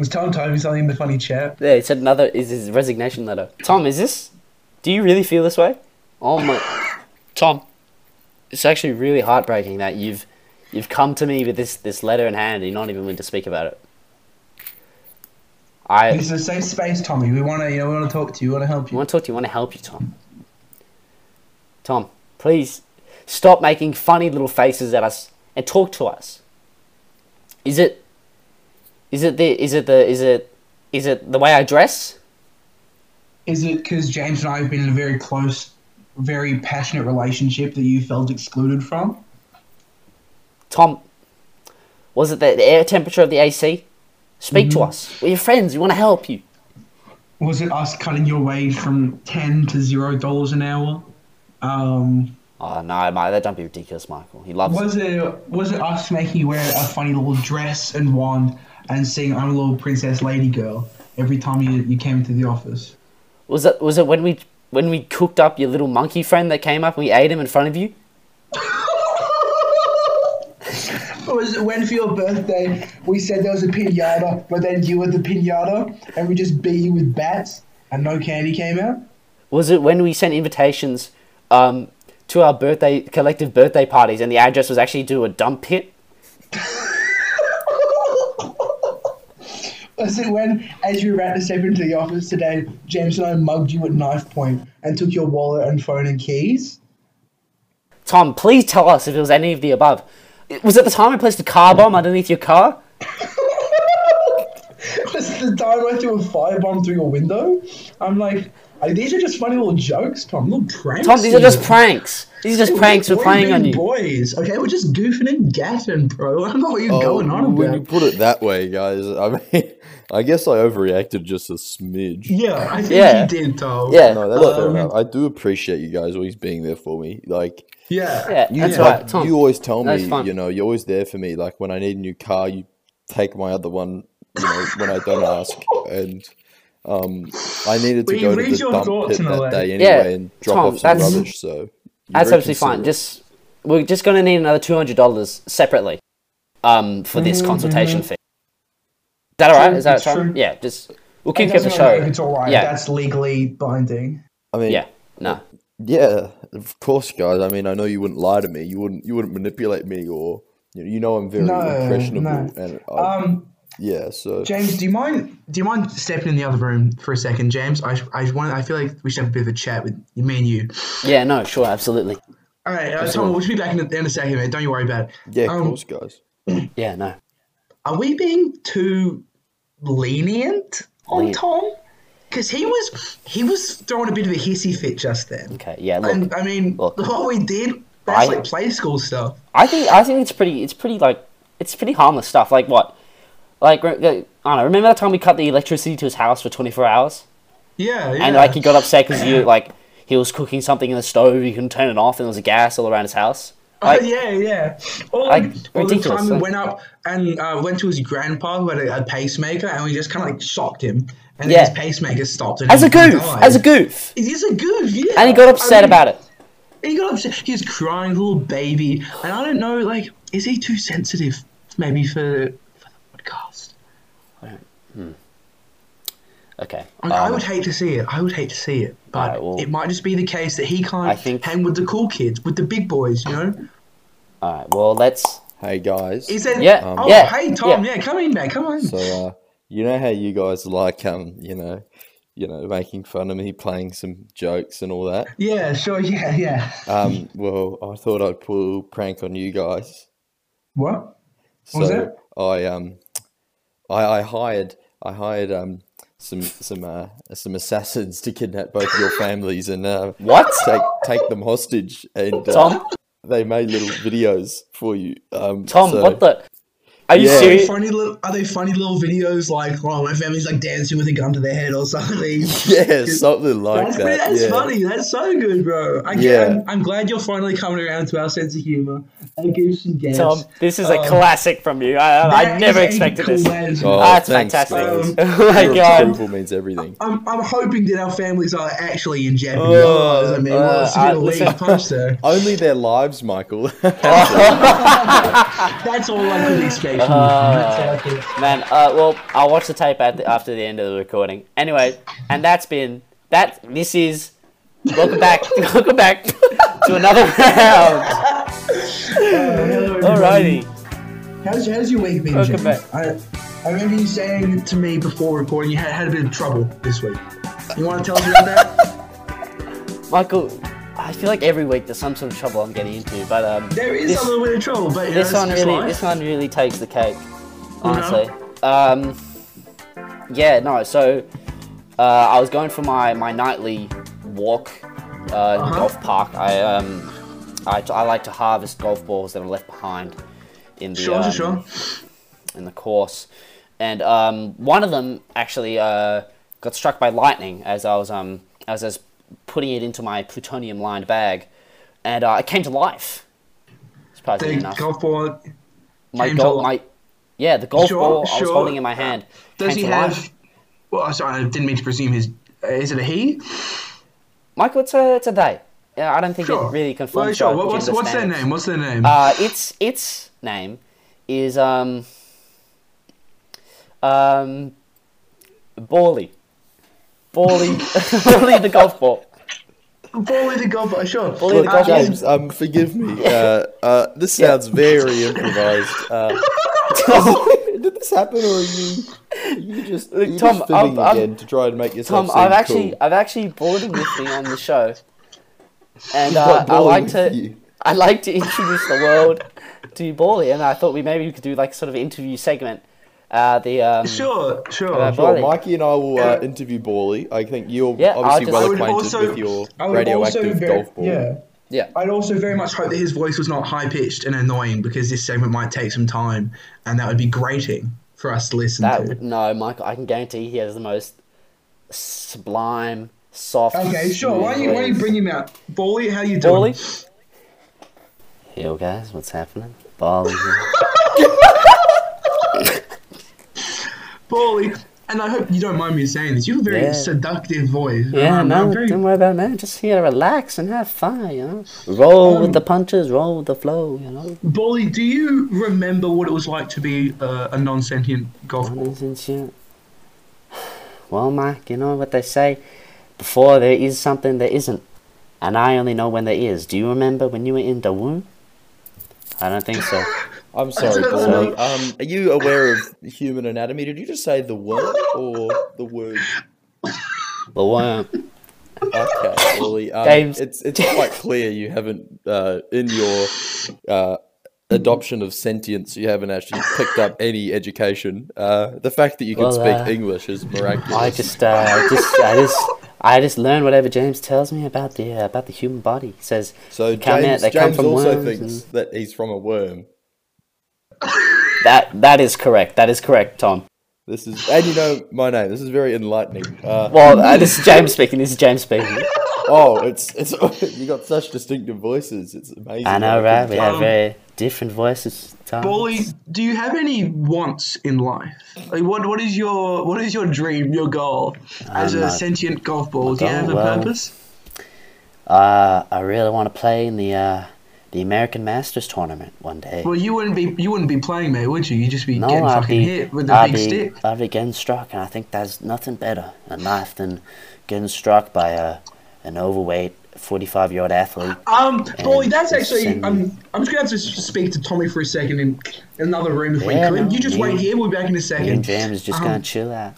Was Tom typing something in the funny chat? Yeah, he said another is his resignation letter. Tom, is this? Do you really feel this way? Oh my, Tom, it's actually really heartbreaking that you've you've come to me with this this letter in hand. and You're not even willing to speak about it. I This is a safe space, Tommy. We want to, you know, we want to talk to you. We want to help you. want to talk to you. I want to help you, Tom. Tom, please stop making funny little faces at us and talk to us. Is it? Is it the? Is it the? Is it? Is it the way I dress? Is it because James and I have been in a very close, very passionate relationship that you felt excluded from? Tom, was it the, the air temperature of the AC? Speak to us. We're your friends. We want to help you. Was it us cutting your wage from ten to zero dollars an hour? Um, Oh no, mate, that don't be ridiculous, Michael. He loves was it. it was it us making you wear a funny little dress and wand and sing "I'm a little princess lady girl" every time you, you came into the office? Was it? Was it when we when we cooked up your little monkey friend that came up and we ate him in front of you? Was it when for your birthday we said there was a pinata, but then you were the pinata and we just beat you with bats and no candy came out? Was it when we sent invitations um, to our birthday collective birthday parties and the address was actually to a dump pit? Was it when, as you were about to step into the office today, James and I mugged you at knife point and took your wallet and phone and keys? Tom, please tell us if it was any of the above. Was it the time I placed a car bomb underneath your car? Was it the time I threw a firebomb through your window? I'm like, these are just funny little jokes, Tom. Little pranks. Tom, these are just pranks. These are just pranks we're playing on big you. boys. Okay, we're just goofing and gaffing, bro. I don't know what you're Oh, going on when about. you put it that way, guys, I mean, I guess I overreacted just a smidge. Yeah, I think Yeah. you did, Tom. Yeah, No, that's look, fair Um, enough. I do appreciate you guys always being there for me. Like, Yeah. yeah, you, that's like, right, Tom. you always tell me, you know, you're always there for me. Like, when I need a new car, you take my other one, you know, when I don't ask. And um, I needed to We go to the dump pit that way. day Yeah, anyway and drop Tom, off some rubbish. So, you're That's absolutely fine. Just we're just gonna need another two hundred dollars separately, um, for this consultation fee. Is that alright? True, Is that it's Tom? true. Yeah, just we'll keep up the doesn't matter if show. it's all right. Yeah. That's legally binding. I mean, Yeah, no. Yeah, of course, guys. I mean, I know you wouldn't lie to me. You wouldn't. You wouldn't manipulate me, or you know, you know I'm very No, impressionable. no. And I, Um, yeah, so James, do you mind? Do you mind stepping in the other room for a second, James? I, I want. I feel like we should have a bit of a chat with you, me and you. Yeah, no, sure, absolutely. All right, uh, Tom, we'll just be back in a, in a second, mate. Don't you worry about it. yeah, of Um, course, guys. Yeah, no. Are we being too lenient on Lenient. Tom? Because he was he was throwing a bit of a hissy fit just then. Okay, yeah. Look, And I mean, Look. what we did, that's I- like play school stuff. I think I think it's pretty. It's pretty like it's pretty harmless stuff. Like what? Like I don't know. Remember that time we cut the electricity to his house for twenty four hours, Yeah, yeah. and like he got upset because you like he was cooking something in the stove. He couldn't turn it off, and there was a gas all around his house. Like, Oh, yeah, yeah. Or, like, or the time we went up and uh, went to his grandpa who had a, a pacemaker, and we just kind of like shocked him, and Yeah. his pacemaker stopped. And as a goof, died. as a goof, is a goof, yeah. and he got upset I mean, about it. He got upset. He was crying, little baby, and I don't know, like, is he too sensitive, maybe for for the podcast? Okay. I, I um, would hate to see it. I would hate to see it, but Alright, well- it might just be the case that he can't I think- hang with the cool kids, with the big boys, you know. all right. Well, let's. Hey guys. Is that? Yeah, Oh, yeah, hey Tom, yeah. yeah. come in, man, come on. So, uh, you know how you guys like, um, you know, you know, making fun of me, playing some jokes and all that. yeah, sure, yeah, yeah. Um, well, I thought I'd pull a little prank on you guys. What? So was that? I um, I, I hired I hired um some some uh some assassins to kidnap both your families and uh, What? take take them hostage and uh, Tom? they made little videos for you. Um, Tom, so- what the? Are you Yeah. They serious? funny little? Are they funny little videos like, oh, my family's like dancing with a gun to their head or something? Yeah, something like That's, that. pretty, that's yeah. funny. That's so good, bro. I, Yeah. I'm, I'm glad you're finally coming around to our sense of humor and give some gas. Tom, this is a Um, classic from you. I, I, I never expected this. attitude. Oh, That's thanks, fantastic. guys. oh my Your god. approval means everything. I'm, I'm hoping that our families are actually in jeopardy. Oh, I mean, uh, well, it's a uh, bit of a punch there. Only their lives, Michael. That's all I could expect. That's how I feel. Man, uh, well, I'll watch the tape at the, after the end of the recording. Anyway, and that's been that. This is welcome back. welcome back to another round. Hello, everybody. Alrighty. How's, how's your week been, Welcome James? back. I, I remember you saying to me before recording you had, had a bit of trouble this week. You want to tell us about that? Michael, I feel like every week there's some sort of trouble I'm getting into, but um, There is this, a little bit of trouble, but you know, this one really, life. this one really takes the cake. Honestly, um, yeah, no. So uh, I was going for my my nightly walk uh, Uh-huh. golf park. I um, I, I like to harvest golf balls that are left behind in the Sure, um, sure, in the course, and um, one of them actually uh, got struck by lightning as I was um as I was putting it into my plutonium lined bag, and uh, it came to life. Surprisingly The enough, golf ball. my golf, my yeah, the golf Sure, ball I was holding in my hand. Does came he have? life. Well, sorry, I didn't mean to presume his. Uh, is it a he? Michael? It's a it's a they. Yeah, I don't think Sure. it really Well, conforms. sure. What, what's what's their name? What's their name? Uh, its its name is um um Bally. Bally Bally the golf ball. Bally the golf ball. Sure. Bally the Look, golf ball. James, um, forgive me. Uh, uh, this sounds very improvised. Uh, did this happen, or are you, are you just, are you Tom, just fibbing I've- I've- again to try and make yourself Tom, seem I've actually cool? I've actually brought him with me on the show. And uh, I Bally like to you. I like to introduce the world to Bally and I thought we maybe we could do like sort of interview segment. Uh, the um, Sure, sure. Uh, Sure, Mikey and I will uh, interview Bally. I think you're Yeah, obviously just- well acquainted also- with your radioactive very, golf ball. Yeah. yeah. I'd also very much hope that his voice was not high pitched and annoying because this segment might take some time and that would be grating for us to listen That to. no, Michael. I can guarantee he has the most sublime, soft. Okay, sure. Why don't you why don't you bring him out? Bally, how you doing? Bally? Yo, guys, what's happening? Bally. Bally. And I hope you don't mind me saying this. You have a very Yeah. seductive voice. Yeah, Um, no, very- don't worry about it, man. Just here to relax and have fun, you know. Roll Um, with the punches, roll with the flow, you know. Bally, do you remember what it was like to be uh, a non-sentient golf ball? Shit. Well, Mike, you know what they say? Before there is something, there isn't. And I only know when there is. Do you remember when you were in the womb? I don't think so. I'm sorry, don't Bally. know. Um, are you aware of human anatomy? Did you just say the word or the word? The worm. Okay, Bally. Um, James. It's it's quite clear you haven't uh, in your uh, adoption of sentience. You haven't actually picked up any education. Uh, the fact that you can Well, speak uh, English is miraculous. I just, uh, I just, I just, I just learn whatever James tells me about the uh, about the human body. He says so they come out- James, come James from also worms thinks and- that he's from a worm. That that is correct. That is correct, Tom. This is, and you know my name. This is very enlightening. Uh, Well, uh, this is James speaking. This is James speaking. oh, it's it's you got such distinctive voices. It's amazing. I know, right? We have Um, very different voices. Tom. Bally, do you have any wants in life? Like, what what is your what is your dream, your goal as I'm a not- sentient golf ball? Do you have a well- purpose? Uh, I really want to play in the uh, the American Masters tournament one day. Well, you wouldn't be you wouldn't be playing, mate, would you? You'd just be No, getting I'd fucking be, hit with a I'd big be, stick. I'd be getting struck, and I think there's nothing better in life than getting struck by a an overweight, forty-five year old athlete. Um, And that's actually. send- Um, I'm just gonna have to speak to Tommy for a second in another room if Yeah, we could. no, you just me wait here. We'll be back in a Me and second. James is just Um, gonna chill out.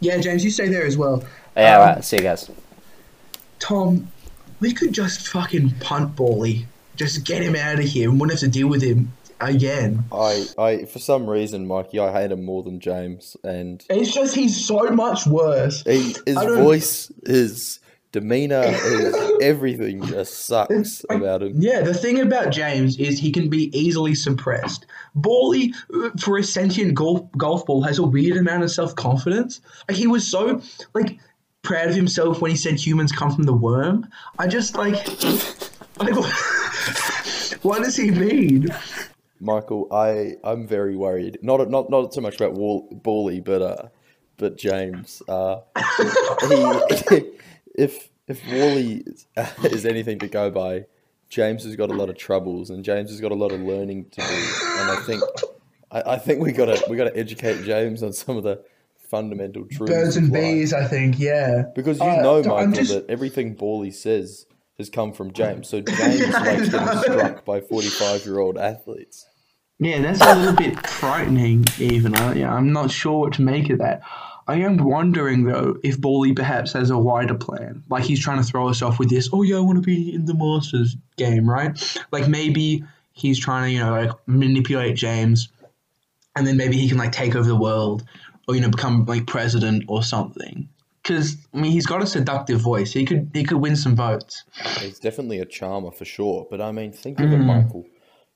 Yeah, James, you stay there as well. Yeah, um, right. See you guys. Tom, we could just fucking punt Bally. Just get him out of here and wouldn't have to deal with him again. I, I, for some reason, Mikey, I hate him more than James, and It's just he's so much worse. he, his voice, his demeanor, his everything just sucks about him. Yeah, the thing about James is he can be easily suppressed. Bally, uh, for a sentient golf golf ball, has a weird amount of self confidence. Like he was so like proud of himself when he said humans come from the worm. I just like, like what does he mean? Michael, I, I'm very worried. Not, not, not so much about Wall, Bally, but, uh, but James. Uh, he, if, if Wally is, is anything to go by, James has got a lot of troubles, and James has got a lot of learning to do. And I think, I, I think we gotta we gotta educate James on some of the fundamental truths. Birds and bees, I think. Yeah. Because you Uh, know, Michael, just- that everything Bally says has come from James. So James likes getting struck by forty-five-year-old athletes. Yeah, that's a little bit frightening, even. Uh, yeah, I'm not sure what to make of that. I am wondering, though, if Bally perhaps has a wider plan. Like he's trying to throw us off with this, oh, yeah, I want to be in the Masters game, right? Like maybe he's trying to, you know, like manipulate James, and then maybe he can, like, take over the world or, you know, become, like, president or something. Because, I mean, he's got a seductive voice. He could, he could win some votes. He's definitely a charmer for sure. But I mean, think of it, Mm. Michael.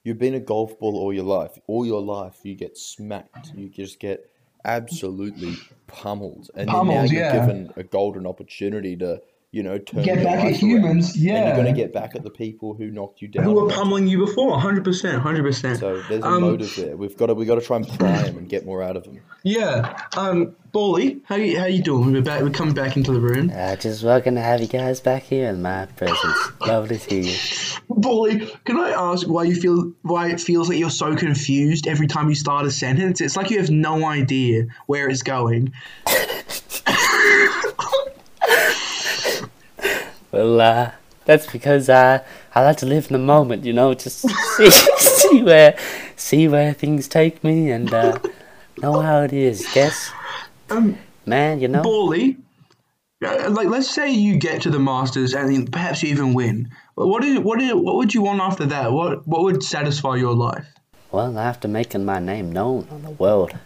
You've been a golf ball all your life. All your life, you get smacked. You just get absolutely pummeled, and then now you're yeah. given a golden opportunity to, you know, turn Get back at life around. humans, And you're going to get back at the people who knocked you down. Who were pummeling you before? 100%, 100%. So there's a Um, motive there. We've got to we got to try and pry him and get more out of him. Yeah. Um, Bally, how you how you doing? We're back. We're coming back into the room. Uh, just welcome to have you guys back here in my presence. Lovely to see you. Bally, can I ask why you feel why it feels like you're so confused every time you start a sentence? It's like you have no idea where it's going. Well, uh, that's because uh, I like to live in the moment, you know, just see, see where see where things take me and uh, know how it is. Guess, Um, man, you know. Bally, uh, like let's say you get to the Masters and perhaps you even win. What is what is what would you want after that? What what would satisfy your life? Well, after making my name known on the world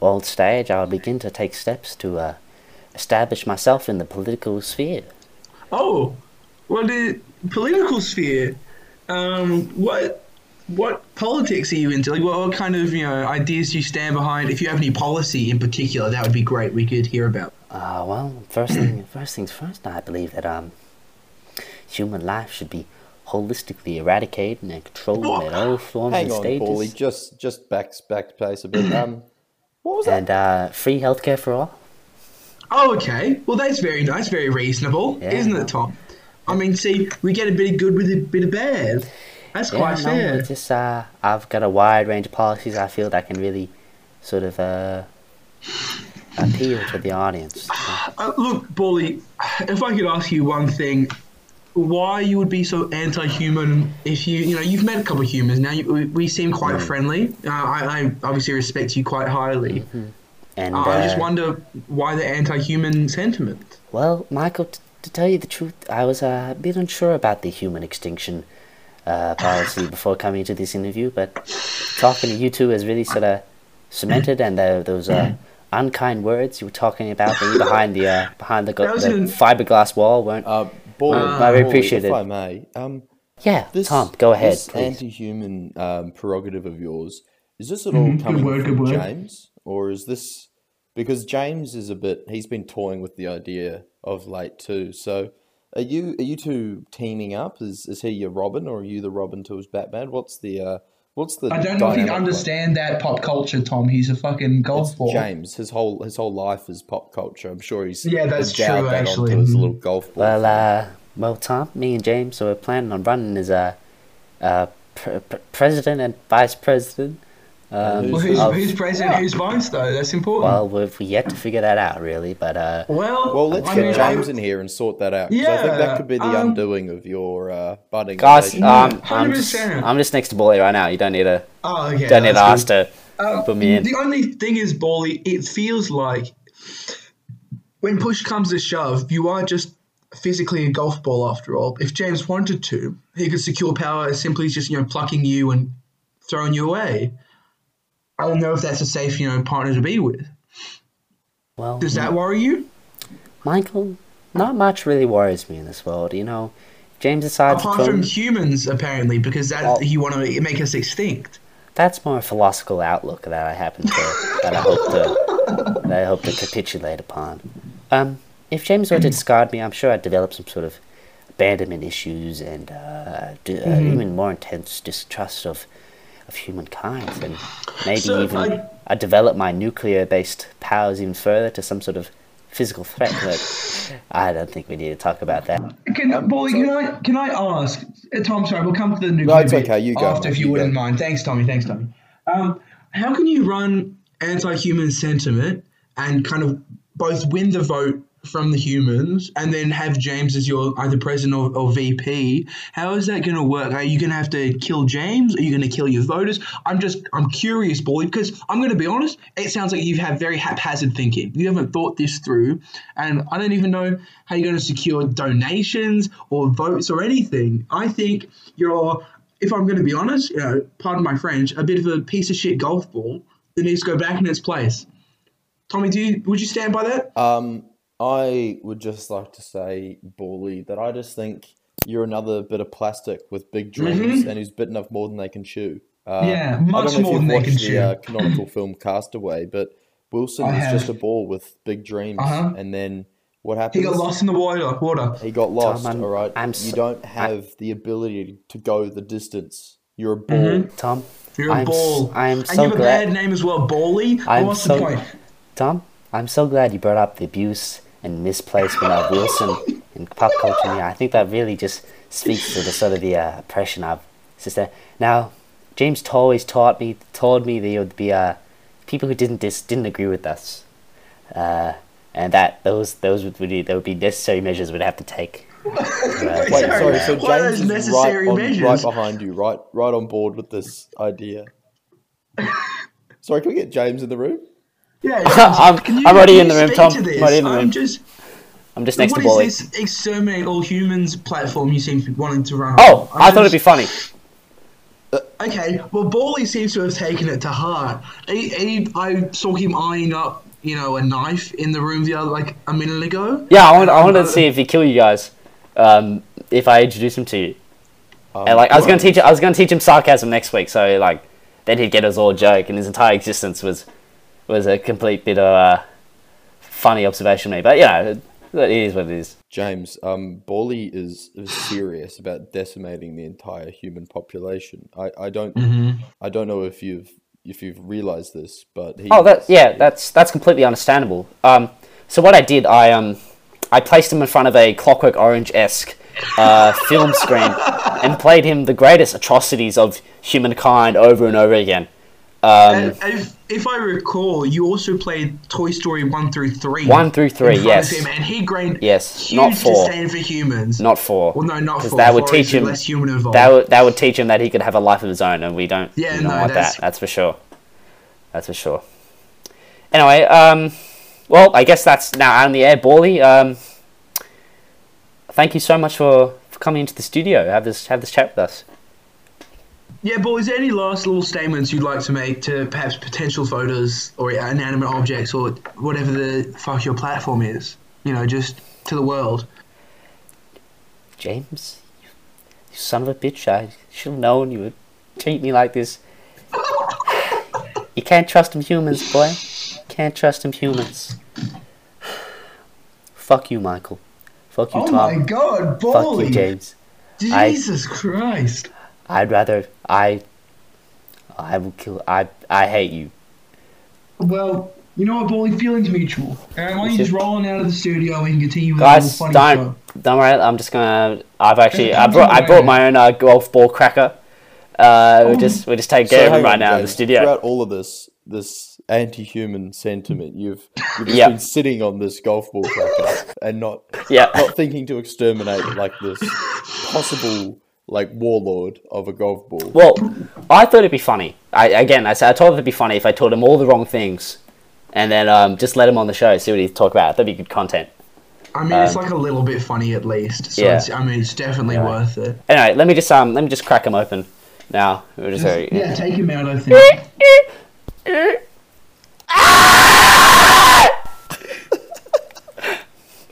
world stage, I'll begin to take steps to uh, establish myself in the political sphere. Oh, well, the political sphere? Um, what what politics are you into? Like, what, what kind of you know ideas do you stand behind? If you have any policy in particular, that would be great. We could hear about. Uh, well, first thing, first things first. I believe that um, human life should be holistically eradicated and controlled at all forms Hang and on, stages, Paulie. Just just back back pace a bit. Um, what was that? and uh, free healthcare for all. Oh, okay. Well, that's very nice, very reasonable, Yeah. isn't it, Tom? I mean, see, we get a bit of good with a bit of bad. That's Yeah, quite no, fair. just uh, I've got a wide range of policies. I feel that can really sort of uh, appeal to the audience. Uh, look, Bally, if I could ask you one thing, why you would be so anti-human if you, you know, you've met a couple of humans now. You, we, we seem quite friendly. Uh, I, I obviously respect you quite highly. And Uh, I just uh, wonder why the anti-human sentiment. Well, Michael, t- to tell you the truth, I was uh, a bit unsure about the human extinction uh, policy before coming to this interview, but talking to you two has really sort of cemented, and the, those uh, unkind words you were talking about behind the uh, behind the, go- That was the an- fiberglass wall weren't. Uh, Paulie, Uh, I Paulie, appreciate if it. I may, um, yeah, this Tom, go ahead, This please. anti-human um, prerogative of yours is this at all Mhm, good coming word, from good word. James, or is this because James is a bit? He's been toying with the idea of late too. So, are you are you two teaming up? Is is he your Robin, or are you the Robin to his Batman? What's the uh, what's the? I don't know if he'd dynamic like? understand that pop culture, Tom. He's a fucking golf It's ball. James. His whole his whole life is pop culture. I'm sure he's Yeah, that's true, that actually. onto his Mhm. little golf ball. Well, uh, well, Tom, me and James, so we're planning on running as a uh, pr- pr- president and vice president. Um, Well, who's, of- who's president? Who's vice, though? That's important. well, we've yet to figure that out, really, but uh, well, Well, let's I get mean, James I- in here and sort that out. 'cause I think Yeah, that could be the um, undoing of your uh, budding. Guys, relationship. um, I'm just, 100%. I'm just next to Bolly right now. You don't need to Oh, okay. don't need to ask good. to Um, put me in. The only thing is, Bally, it feels like when push comes to shove, you are just physically a golf ball after all. If James wanted to, he could secure power as simply as just, you know, plucking you and throwing you away. I don't know if that's a safe, you know, partner to be with. Well, Does that worry you? Michael, not much really worries me in this world. You know, James decides Apart from humans, apparently, because that Well- you want to make us extinct. That's more a philosophical outlook that I happen to that I hope to that I hope to capitulate upon. Um, if James were to discard me, I'm sure I'd develop some sort of abandonment issues and uh, d- uh, Mm-hmm. even more intense distrust of of humankind, and maybe So, even like- I'd develop my nuclear-based powers even further to some sort of physical threat. But I don't think we need to talk about that. Can, Um, Bally, so- can I can I ask uh, Tom? Sorry, we'll come to the nuclear it's okay, you go, after, mate, if you, you wouldn't go. mind. Thanks, Tommy. Thanks, Tommy. Um, how can you run anti-human sentiment and kind of both win the vote from the humans and then have James as your either president or, or VP? How is that going to work? Are you going to have to kill James? Are you going to kill your voters? I'm just I'm curious, boy, because I'm going to be honest. It sounds like you have very haphazard thinking. You haven't thought this through, and I don't even know how you're going to secure donations or votes or anything. I think you're. If I'm going to be honest, you know, pardon my French, a bit of a piece of shit golf ball that needs to go back in its place. Tommy, do you would you stand by that? Um, I would just like to say, Bally, that I just think you're another bit of plastic with big dreams and who's bitten off more than they can chew. Uh, Mm-hmm. Yeah, I don't much know if more you've than they watched can the, chew. Uh, canonical film Cast Away, but Wilson I is have. just a ball with big dreams, Uh-huh. and then what happens? He got lost in the water. Water. He got lost. I'm- all right, I'm you so- don't have the ability to go the distance. You're a ball. Mm-hmm. Tom, You're a I'm, ball. I am so and you have a glad. bad name as well, Bally. I'm what's so- the point? Tom, I'm so glad you brought up the abuse and misplacement of Wilson in pop culture. Yeah, I think that really just speaks to the sort of the uh, oppression of sister. Now, James always taught me told me there would be uh, people who didn't dis- didn't agree with us, uh, and that those those would be there would be necessary measures we'd have to take. Uh, Wait, Sorry, sorry. So what James those is necessary right, on, measures? right behind you, right, right on board with this idea. sorry, can we get James in the room? Yeah, I'm- can I'm already in the room, Tom. I'm already in the I'm just. I'm just next What to is Bolly. this exterminate all humans platform you seem to be wanting to run? Oh, I'm I thought it'd be funny. Okay, well, Bally seems to have taken it to heart. He, he, I saw him eyeing up, you know, a knife in the room the other, like a minute ago. Yeah, I wanted, I wanted uh, to see if he kill you guys. Um, if I introduce him to you, Um, and like I was gonna teach, I was gonna teach him sarcasm next week. So like, then he'd get us all joke, and his entire existence was was a complete bit of a funny observation to me. But you know, it is what it is. James, um, Bally is, is serious about decimating the entire human population. I, I don't Mm-hmm. I don't know if you've if you've realized this, but he Oh, that yeah, that's that's completely understandable. Um, so what I did, I um, I placed him in front of a Clockwork Orange esque uh, film screen and played him the greatest atrocities of humankind over and over again. Um, if, if I recall, you also played Toy Story 1 through 3. One through three, in front of yes. him, and he gained Yes, huge not four. disdain for humans. not four. well, no, not for that would teach him. less human involved. That would that would teach him that he could have a life of his own, and we don't. Yeah, no, want that's- that. That's for sure. That's for sure. Anyway, um, well, I guess that's now out in the air, Bally. Um, thank you so much for, for coming into the studio. Have this have this chat with us. Yeah, but is there any last little statements you'd like to make to perhaps potential voters or inanimate objects or whatever the fuck your platform is? You know, just to the world. James, you, you son of a bitch! I should have known you would treat me like this. You can't trust them humans, boy. Can't trust them humans. Fuck you, Michael. Fuck you, Oh Tom. my god, Fuck you, James. I- Jesus Christ. I'd rather I. I will kill. I. I hate you. Well, you know what, Bally? Feelings mutual. Alright, why don't you just roll on out of the studio and we can continue with Guys, our little funny don't show. don't worry. I'm just gonna. I've actually. I Don't brought. I worry. brought my own uh, golf ball cracker. Uh, we're Oh. just we're just taking So care of hang him right on, now in the studio. Throughout all of this, this anti-human sentiment, you've you've just Yeah. been sitting on this golf ball cracker and not Yeah. not thinking to exterminate like this possible like warlord of a golf ball. Well, I thought it'd be funny. I again, I said I told him it'd be funny if I told him all the wrong things, and then um, just let him on the show, see what he'd talk about. That'd be good content. I mean, it's Um, like a little bit funny at least. So Yeah. it's, I mean, it's definitely Yeah. worth it. Anyway, let me just um, let me just crack him open. Now, we're just very, Yeah, take him out, I think.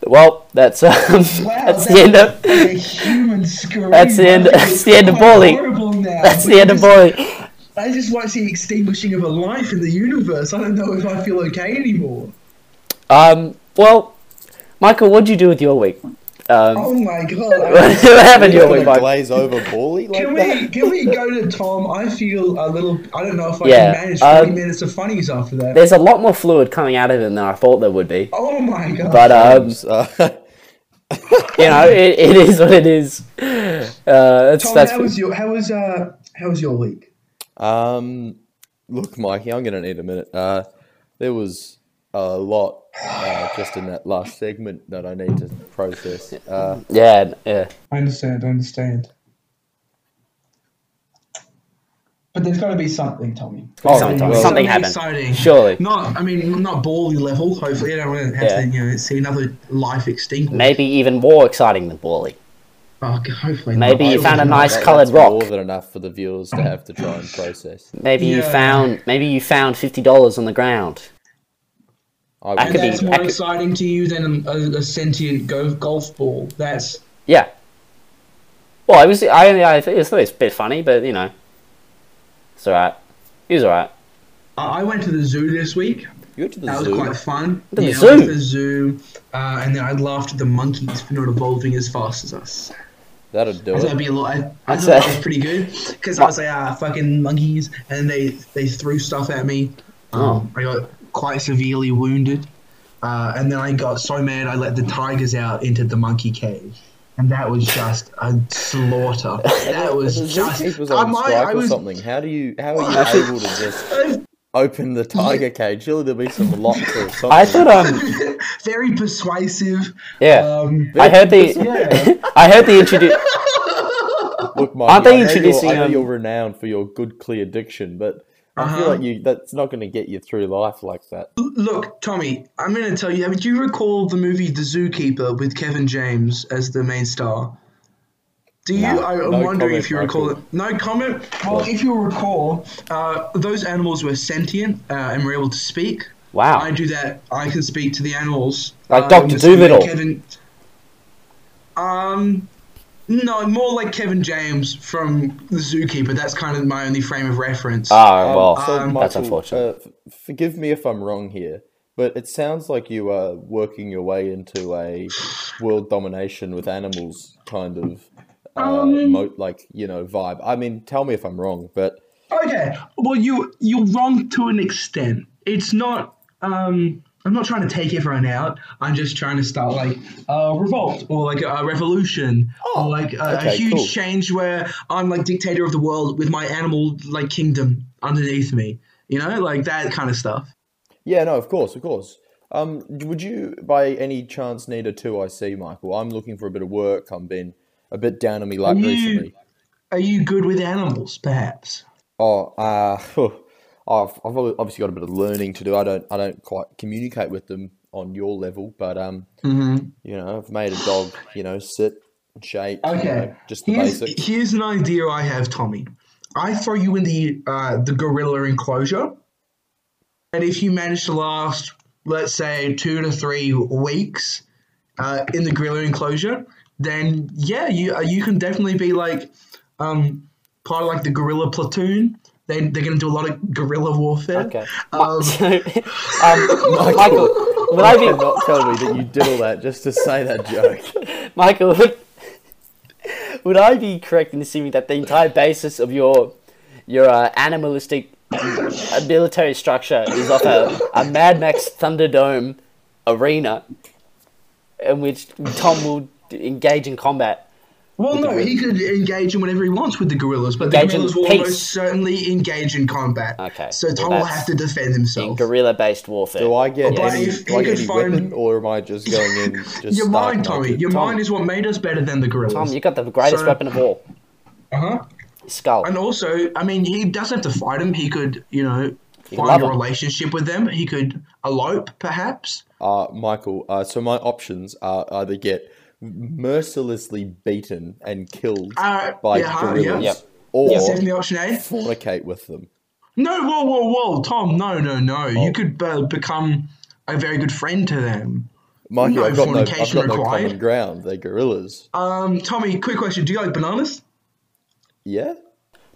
Well, that's um, Wow, that's the end of a human scream. That's the end- that's the end of Bally. that's the end of Boy. I just want to see extinguishing of a life in the universe. I don't know if I feel okay anymore. Um, well, Michael, what'd you do with your week? Um, Oh my god. what happened You're your week, gonna glaze over Bally like Can that? we can we go to Tom? I feel a little. I don't know if I Yeah, can manage twenty um, minutes of funnies after that. There's a lot more fluid coming out of him than I thought there would be. Oh my god! But um, James, uh, you know, it, it is what it is. Uh, that's Tom, that's how was your how was uh how was your week? um, look, Mikey, I'm going to need a minute. Uh, there was a lot uh, just in that last segment that I need to process. Uh, Yeah, yeah. I understand. I understand. But there's got to be something, Tommy. Oh, something, well- something happened. exciting. Surely. Not, I mean, not bally level. Hopefully, I don't want to have Yeah. to, you know, see another life extinct. Maybe even more exciting than Bally. Oh, hopefully. Maybe not. you found a nice that- coloured rock. More than enough for the viewers to have to try and process. Maybe you found maybe you found fifty dollars on the ground. I And could be- that's more could- exciting to you than a, a sentient go- golf ball. That's Yeah. Well, it was I only I thought it was a bit funny, but you know, it's alright. He was alright. I I went to the zoo this week. You went to the zoo. That was quite fun. To the yeah, I went to zoo? the zoo, uh, and then I laughed at the monkeys for not evolving as fast as us. That'll do I thought it. it'd be a lot. I, I thought that it. was pretty good because I was like, ah, fucking monkeys, and they they threw stuff at me. Um, I got quite severely wounded, uh, and then I got so mad I let the tigers out into the monkey cage, and that was just a slaughter. That was The just. zookeeper's I on strike I or was- something. How do you? How are you able to just open the tiger cage? Surely there'll be some locks or something. I thought um very persuasive. yeah. Um, I heard the yeah. I heard the introduce Look, Mikey, Aren't they I know you're- introducing, I know um, you're renowned for your good, clear diction, but I Uh-huh. feel like you that's not going to get you through life like that. Look, Tommy, I'm going to tell you. Do you recall the movie The Zookeeper with Kevin James as the main star? Do you? No. I, I'm No wondering if you recall it. No comment. Well, if you recall, uh, those animals were sentient uh, and were able to speak. Wow. I do that. I can speak to the animals. Like Uh, movie, Dolittle. Kevin. Um, no, more like Kevin James from The Zookeeper. That's kind of my only frame of reference. Oh well Um, so, um, that's unfortunate. Uh, f- forgive me if I'm wrong here, but it sounds like you are working your way into a world domination with animals kind of uh, Um, mo- like you know vibe. I mean, tell me if I'm wrong, but Okay. Well, you you're wrong to an extent. It's not. Um, I'm not trying to take everyone out. I'm just trying to start like a revolt or like a revolution or like a, okay, a huge cool. change where I'm like dictator of the world with my animal like kingdom underneath me. You know, like that kind of stuff. yeah, no, of course, of course. Um, would you by any chance need a two IC, Michael? I'm looking for a bit of work. I'm been a bit down on me luck recently. Are you good with animals, perhaps? Oh, uh, I've, I've obviously got a bit of learning to do. I don't I don't quite communicate with them on your level, but um, Mm-hmm. you know, I've made a dog, you know, sit and shake, you Okay. know, just the Here's, basics. here's an idea I have, Tommy. I throw you in the uh, the gorilla enclosure, and if you manage to last, let's say, two to three weeks uh, in the gorilla enclosure, then yeah, you uh, you can definitely be like um, part of like the gorilla platoon. They they're gonna do a lot of guerrilla warfare. Okay. Um, So, um, Michael, would I be cannot tell me that you did all that just to say that joke. Michael? Would, would I be correct in assuming that the entire basis of your your uh, animalistic uh, military structure is off a, a Mad Max Thunderdome arena in which Tom will engage in combat? Well, no, he could engage in whatever he wants with the gorillas, but Engage the in gorillas will peace. most certainly engage in combat. Okay, So well, Tom will have to defend himself. guerrilla-based warfare. Do I get But any, if do I he get any find- weapon, or am I just going in just Your mind, Tommy. Your Tom. mind is what made us better than the gorillas. Tom, you got the greatest So- weapon of all. Uh huh. Skull. And also, I mean, he doesn't have to fight them. He could, you know, can find a a 'em. relationship with them. He could elope, perhaps. Uh, Michael, uh, so my options are either get mercilessly beaten and killed Uh, by yeah, gorillas, yeah. Yep. or That's definitely option A. fornicate with them. No, whoa, whoa, whoa, Tom, no, no, no. Oh. You could uh, become a very good friend to them. Mikey, No I've got no, I've fornication got no required. common ground. They're gorillas. Um, Tommy, quick question: Do you like bananas? Yeah.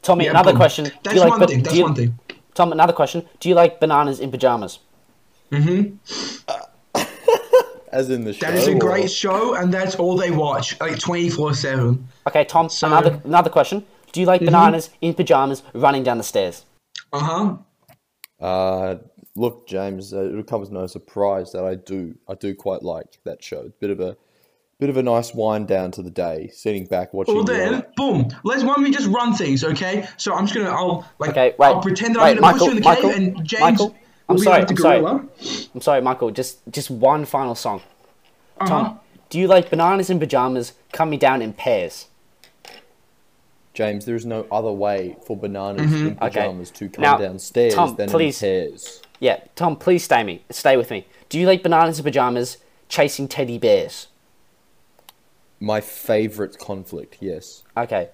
Tommy, Yeah, another boom. question. Do That's you like one thing. That's you- one thing. Tom, another question. Do you like bananas in pajamas? Mm-hmm. As in the show. That is a or- great show, and that's all they watch, like twenty four seven. Okay, Tom, another another question. Do you like bananas in pajamas running down the stairs? Uh huh. Uh, look, James, uh, it comes as no surprise that I do. I do quite like that show. It's a bit of a bit of a nice wind down to the day, sitting back watching. Well your- then, boom. Let's why don't we just run things, okay? So I'm just gonna I'll like Okay, wait. I'll pretend that wait, I'm gonna Michael, put you in the Michael, cave and James Michael, I'm will sorry, I'm sorry. I'm sorry, Michael. Just just one final song. Uh-huh. Tom, do you like bananas in pajamas coming down in pairs? James, there is no other way for bananas Mm-hmm. in pajamas to come Now, downstairs Tom, than please. in pairs. Yeah, Tom, please stay me. Stay with me. Do you like bananas in pajamas chasing teddy bears? My favourite conflict, yes. Okay.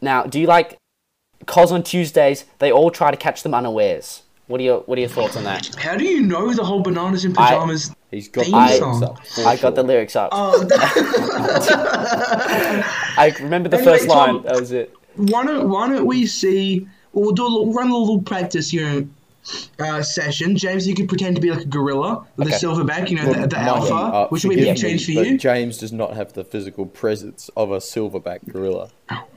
Now, do you like cause on Tuesdays they all try to catch them unawares? What are your What are your thoughts on that? How do you know the whole bananas in I- pajamas? He's got Theme lyrics song. up. I got the lyrics up. Oh, I remember the Anyway, first line. Tom- That was it. why don't Why don't we see? We'll do a little, run a little practice here. Uh, session, James. You could pretend to be like a gorilla the Okay. silverback, you know, the, the alpha, uh, which would be a big change for me, but you. James does not have the physical presence of a silverback gorilla.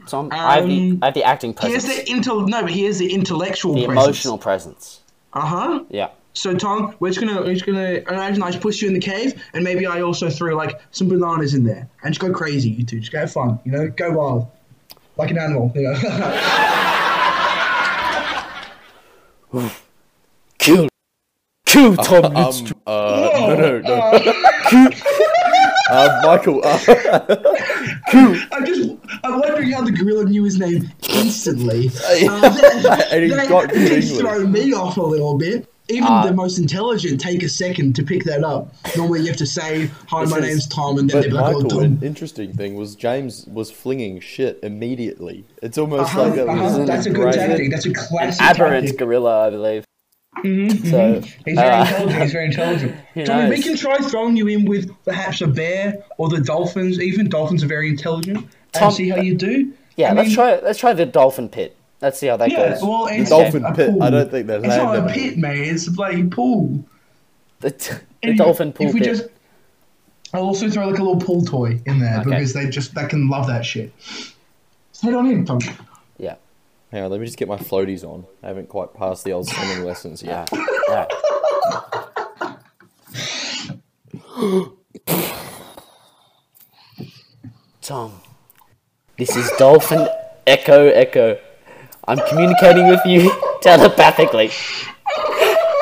Tom, I, have the, Um, I have the acting Here's presence. the intel. No, but here's the intellectual. the presence. emotional presence. Uh huh. Yeah. So Tom, we're just gonna we're just gonna imagine I just push you in the cave, and maybe I also throw like some bananas in there, and just go crazy. You two, just go have fun. You know, go wild, like an animal. You know. Kill. Kill Tom Um, Lidstrom. uh, no, no, no. uh, Michael, uh, I'm just I'm wondering how the gorilla knew his name instantly. Um, and he that- got good it's English. thrown me off a little bit. Even Uh, the most intelligent take a second to pick that up. Normally, you have to say, "Hi, my is- name's Tom," and then But they're like, "Oh, Michael, Tom." an interesting thing was James was flinging shit immediately. It's almost Uh-huh, like that uh-huh, That's a good great. tactic. That's a classic Aberrant tactic. gorilla, I believe. Mm-hmm, So, He's very uh, intelligent. He's very intelligent. Who Tommy, we can try throwing you in with perhaps a bear or the dolphins. Even dolphins are very intelligent. Tom- and see how you do. yeah, I let's mean, try. Let's try the dolphin pit. Let's see how that Yeah, goes. well, The it's dolphin a pit. pool. I don't think that's It's named not a after pit, him. man. It's a bloody pool. the t- the And dolphin pool If we pit. just, I'll also throw like a little pool toy in there Okay. because they just they can love that shit. Head on in, Tom. Hang on, let me just get my floaties on. I haven't quite passed the old swimming lessons yet. Alright. Tom, this is Dolphin Echo Echo. I'm communicating with you telepathically.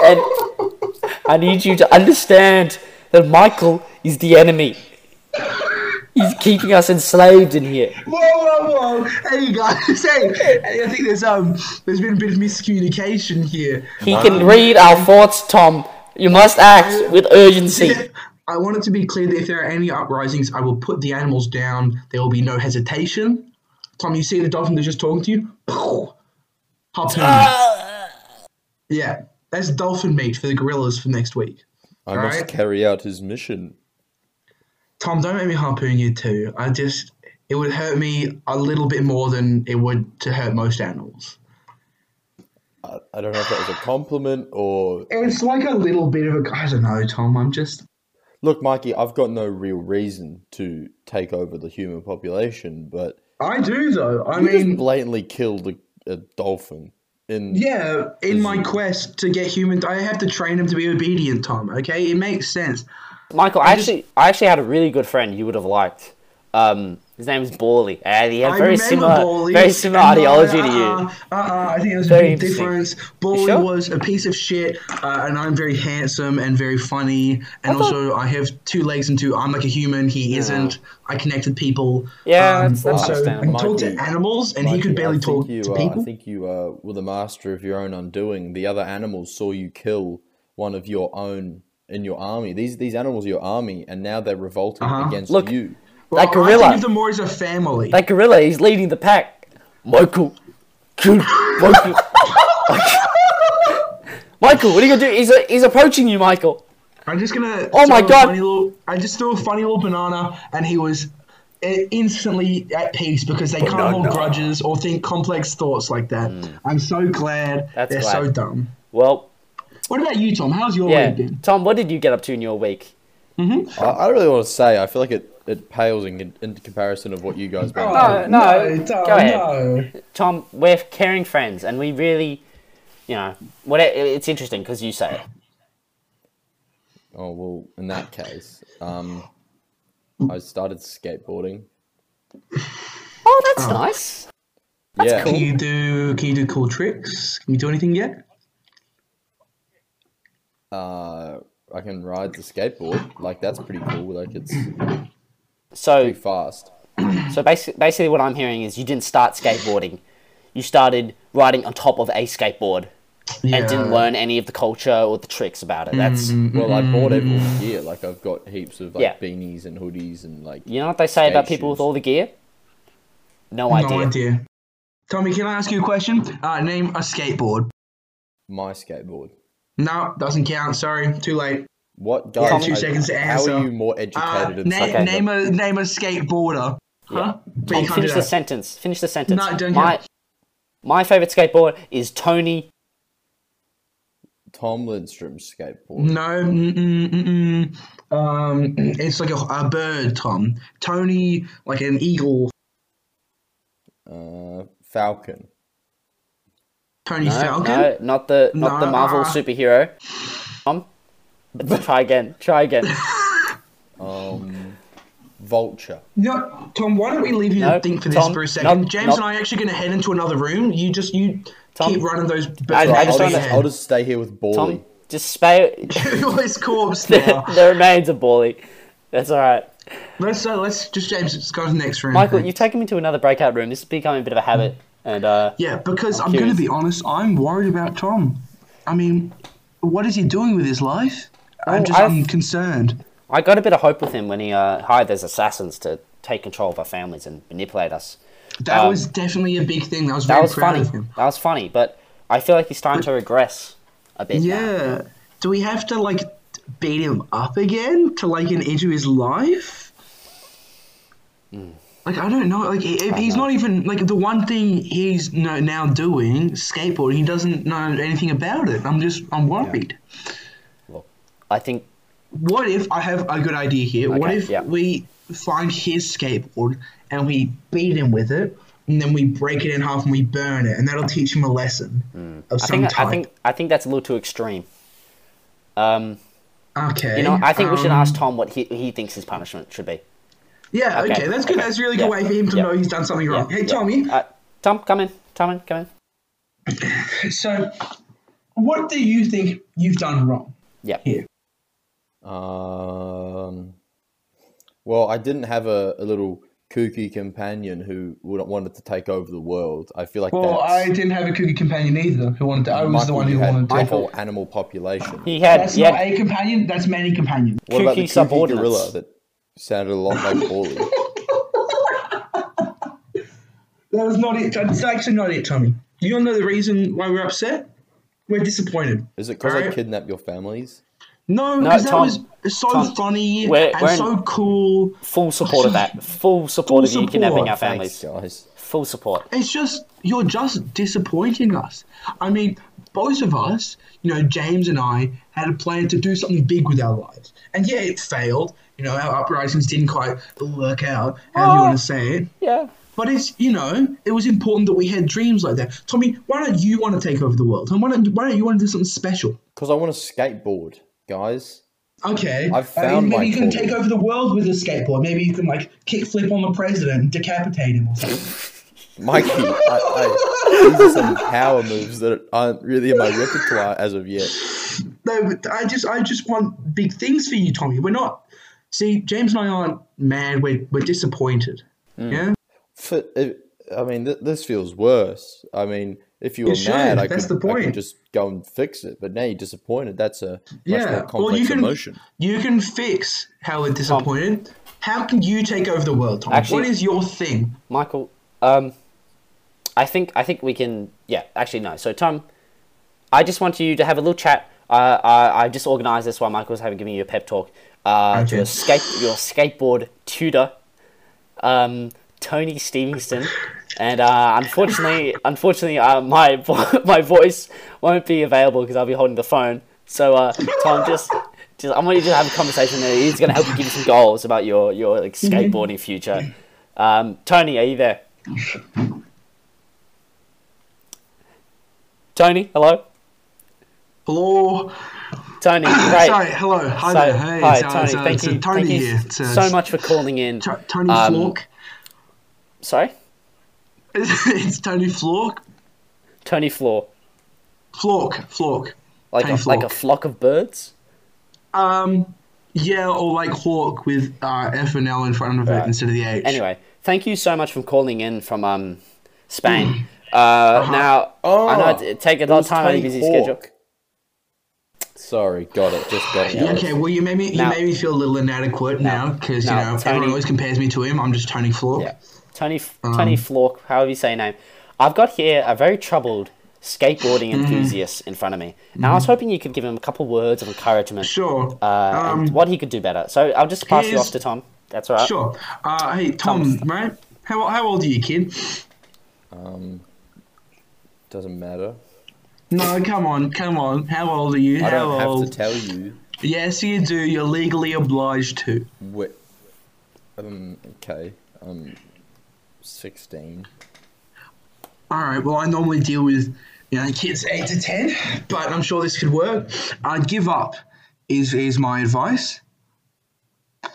And I need you to understand that Michael is the enemy. He's keeping us enslaved in here. Whoa, whoa, whoa! Hey guys, hey, hey, I think there's um, there's been a bit of miscommunication here. He can read our thoughts, Tom. You must act with urgency. I want it to be clear that if there are any uprisings, I will put the animals down. There will be no hesitation. Tom, you see the dolphin that's just talking to you? Harpoon. yeah, that's dolphin meat for the gorillas for next week. I must Alright. carry out his mission. Tom, don't make me harpoon you too. I just, it would hurt me a little bit more than it would to hurt most animals. I, I don't know if that was a compliment or. It's like a little bit of a, I don't know, Tom. I'm just, Look, Mikey, I've got no real reason to take over the human population, but I do though. I you just mean, blatantly killed a, a dolphin. In Yeah, in my Is- quest to get human, I have to train him to be obedient, Tom. Okay, it makes sense. Michael, I actually, I actually had a really good friend you would have liked. Um, his name was Borley, and he had I very similar, Borley, very similar and, uh, ideology to uh, you. Uh, uh, I think there's a Very big difference. Borley sure? was a piece of shit, uh, and I'm very handsome and very funny, and thought- also I have two legs and two. I'm like a human. He isn't. I connect with people. Yeah, um, that's- that's also, I understandable. can talk to animals, and he could barely talk you, to uh, people. I think you uh, were the master of your own undoing. The other animals saw you kill one of your own in your army. These these animals are your army, and now they're revolting Uh-huh. against Look, you. Well, that I gorilla. think of them more as a family. That gorilla, he's leading the pack. Michael, kill Michael. Michael, what are you gonna do? He's he's approaching you, Michael. I'm just gonna. Oh my throw a God. Funny little, I just threw a funny little banana, and he was uh, instantly at peace because they can't hold grudges or think complex thoughts like that. I'm so glad. That's they're glad. so dumb. Well, What about you, Tom? How's your yeah. week been? Tom, what did you get up to in your week? I, I don't really want to say. I feel like it, it pales in, in comparison of what you guys. been Oh, doing. no, Tom, go ahead. no. Tom, we're caring friends, and we really, you know, what it, it's interesting because you say it. Oh well, in that case, um, I started skateboarding. Oh, that's nice. yeah, Can you do can you do cool tricks? Can you do anything yet? Uh, I can ride the skateboard. Like that's pretty cool. Like it's So, pretty fast. so basically, basically, what I'm hearing is you didn't start skateboarding. You started riding on top of a skateboard and didn't learn any of the culture or the tricks about it. That's Well, I bought everyone's gear. Like I've got heaps of like Yeah. beanies and hoodies and like you know what they say about Skate people with all the gear. No, No idea. idea. Tommy, can I ask you a question? Uh, name a skateboard. my skateboard. No, doesn't count. Sorry, too late. What Yeah, guys? two I- seconds to How are you more Uh, educated and name, stuff? Okay. name a name a skateboarder. Huh? But Tom, you can't do finish the that. sentence. Finish the sentence. No, don't my count. my favorite skateboard is Tony. Tom Lindstrom's skateboard. No, mm-mm, mm-mm. um, it's like a, a bird, Tom. Tony, like an eagle. Uh, Falcon. Tony No, Falcon. no, not the not the Marvel Nah. superhero. Tom, try again. Try again. Um, Vulture. No, Tom. Why don't we leave you No, to think for this for a second? no, James no. and I are actually going to head into another room. You just you Tom, keep running those. I- I I'll just just, I'll just stay here with Bally. Tom, just spay Google his corpse now. the remains of Bally. That's all right. let's uh, let's just James. Let's go to the next room. Michael, you've taken me to another breakout room. This is becoming a bit of a habit, and uh, Yeah, because I'm, I'm going to be honest. I'm worried about Tom. I mean, what is he doing with his life? I'm Oh, just I've- I'm concerned. I got a bit of hope with him when he uh, hired those assassins to take control of our families and manipulate us. That Um, was definitely a big thing. That was That very was funny. That was funny, but I feel like he's starting to regress a bit. now. Yeah. Do we have to like beat him up again to like an into his life? Like I don't know. Like if he's not even like the one thing he's no, now doing skateboarding. He doesn't know anything about it. I'm just I'm worried. Well I think What if I have a good idea here? what if yeah. we find his skateboard and we beat him with it, and then we break it in half and we burn it, and that'll teach him a lesson of Hmm. I some think type. I think I think that's a little too extreme. Um, okay. you know, I think we should um, ask Tom what he, he thinks his punishment should be. Yeah, okay, Okay, that's good. okay, That's a really good yeah, way for him to yeah, know he's done something wrong. Yeah, hey, yeah. Tommy. Uh, Tom, come in. Tom, in, come in. So, what do you think you've done wrong Yeah. here? Um, well, I didn't have a, a little kooky companion who would wanted to take over the world. I feel like Well, that's I didn't have a cookie companion either. Who wanted to? I was the Michael, one you who had wanted the to. whole animal population. He had That's he not had a companion. That's many companions. What about the kooky kooky gorilla that sounded a lot like Bally? That was not it. That's actually not it, Tommy. You don't know the reason why we're upset? We're disappointed. Is it because I Alright. kidnapped your families? No, No, because that Tom, was so Tom, funny we're- and we're so cool. full support of that. Full support Full of you kidnapping support. our Thanks, families. guys. Full support. It's just you're just disappointing us. I mean, both of us, you know, James and I had a plan to do something big with our lives, and yeah, it failed. You know, our uprisings didn't quite work out. How do you Oh. want to say it? Yeah. But it's you know, it was important that we had dreams like that. Tommy, why don't you want to take over the world? And why don't why don't you want to do something special? Because I want to skateboard, guys. Okay, I've I mean, found maybe my you can calling. take over the world with a skateboard. Maybe you can like kickflip on the president and decapitate him or something. Mikey, I, I, these are some power moves that aren't really in my repertoire as of yet. No, but I just I just want big things for you, Tommy. We're not. See, James and I aren't mad. We're we're disappointed. Mm. Yeah. For, I mean, th- this feels worse. I mean, if you were It should, mad, I that's could, the I could point. just go and fix it. But now you're disappointed. That's a much Yeah, more well, you can- emotion. You can fix how we're disappointed. How can you take over the world, Tom? Actually- what is your thing? Michael, um, I think I think we can. Yeah, actually no. So Tom, I just want you to have a little chat. Uh, I I just organised this while Michael was having giving you a pep talk. Uh, Okay. a skate your skateboard tutor, um, Tony Stevenson, and uh, unfortunately, unfortunately, uh, my vo- my voice won't be available because I'll be holding the phone. So uh, Tom, just. Just, I want you to have a conversation there. He's going to help you give you some goals about your, your like, skateboarding future. Um, Tony, are you there? Tony, hello. Hello. Tony, great. Sorry, hello, hi So- there. Hey, hi, Tony. thank you, Tony thank you. So much for calling in. T- Tony Um, Flork. Sorry, it's Tony Flork. Tony Floor, Flork, Flork. like Tony a, like a flock of birds. Um, yeah, or like Hawk with uh, F and L in front of it instead of the H. Anyway, thank you so much for calling in from um Spain. Uh, now Oh, I know it take a lot of time on your busy Hawk. schedule. Sorry, got it. Just got it. Okay, well, you made me you Now- made me feel a little inadequate now because now, you know Tony- everyone always compares me to him. I'm just Tony Flork. Yeah, Tony Um, Tony Flork, however you say your name. I've got here a very troubled skateboarding Mm-hmm. enthusiast in front of me. Now I was hoping you could give him a couple words of encouragement. Sure. Uh, and um, what he could do better. So I'll just pass you here's- off to Tom. That's all right. Sure. Uh, hey, Tom, right? How, how old are you, kid? Um, doesn't matter. No, come on, come on. How old are you? I How don't have old? to tell you. Yes, you do. You're legally obliged to. Wh- um, okay. Um, sixteen. All right. Well, I normally deal with you know kids eight to ten, but I'm sure this could work. Uh, give up is is my advice.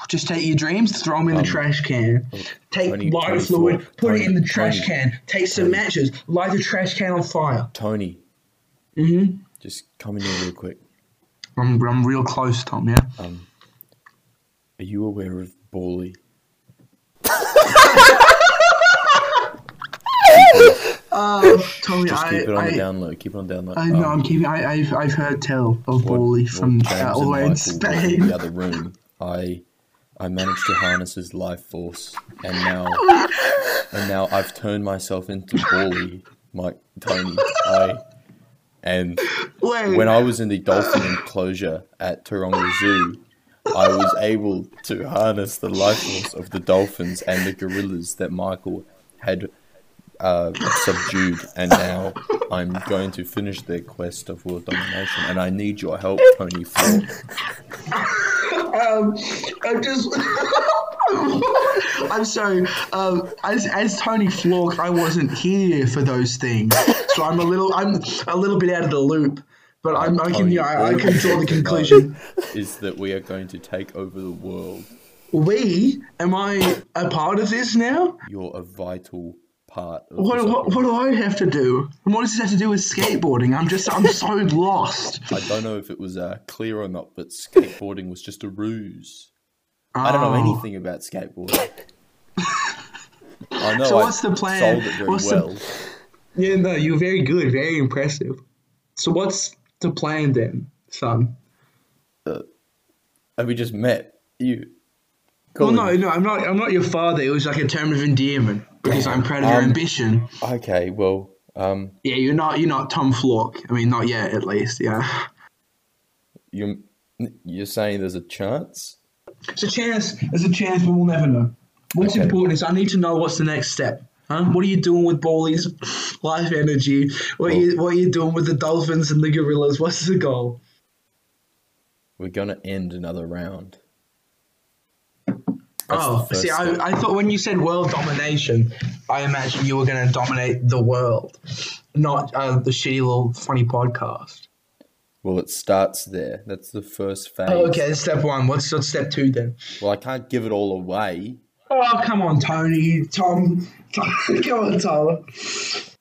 Just take your dreams, throw them in the trash can. Take Tony- lighter fluid, put it in the trash can. Take some matches, light the trash can on fire. Tony, Mm-hmm. just come in here real quick. I'm, I'm real close, Tom. Yeah. Um, are you aware of Bally? Uh, Tommy, Just I, it on I, the down low. Keep it on down low. I know. Um, I'm keeping. I, I've I've heard tell of Bally from uh, all the way in were in Spain. the other room. I I managed to harness his life force, and now and now I've turned myself into Bally, Mike Tony. I and Wait, when I was in the dolphin enclosure at Taronga Zoo, I was able to harness the life force of the dolphins and the gorillas that Michael had uh, subdued, and now I'm going to finish their quest of world domination, and I need your help, Tony Ford. um, I'm just. I'm sorry. Um, as as Tony Flork, I wasn't here for those things, so I'm a little I'm a little bit out of the loop. But I'm, I can yeah, I, I can draw the need to know conclusion. Is that we are going to take over the world. We am I a part of this now? You're a vital part. Of What, what what do I have to do? And what does this have to do with skateboarding? I'm just I'm so lost. I don't know if it was uh, clear or not, but skateboarding was just a ruse. I don't know Oh. anything about skateboarding. I know So I what's the plan? sold it very What's the- well. Yeah, no, you're very good, very impressive. So what's the plan then, son? Have we just met? You. Well, no, no, I'm not. I'm not your father. It was like a term of endearment because I'm proud of your Um, ambition. Okay, well, um, Yeah, you're not. You're not Tom Flork. I mean, not yet, at least. Yeah. you you're saying there's a chance? It's a chance. There's a chance, but we'll never know. What's Okay. important is I need to know what's the next step. Huh? What are you doing with Bally's life energy? What are you What are you doing with the dolphins and the gorillas? What's the goal? We're gonna end another round. That's oh, see. I, I thought when you said world domination, I imagined you were going to dominate the world, not uh, the shitty little funny podcast. Well, it starts there. That's the first phase. Oh, okay, that's step one. What's, what's step two then? Well, I can't give it all away. Oh, come on, Tony, Tom, Tom come on, Tom.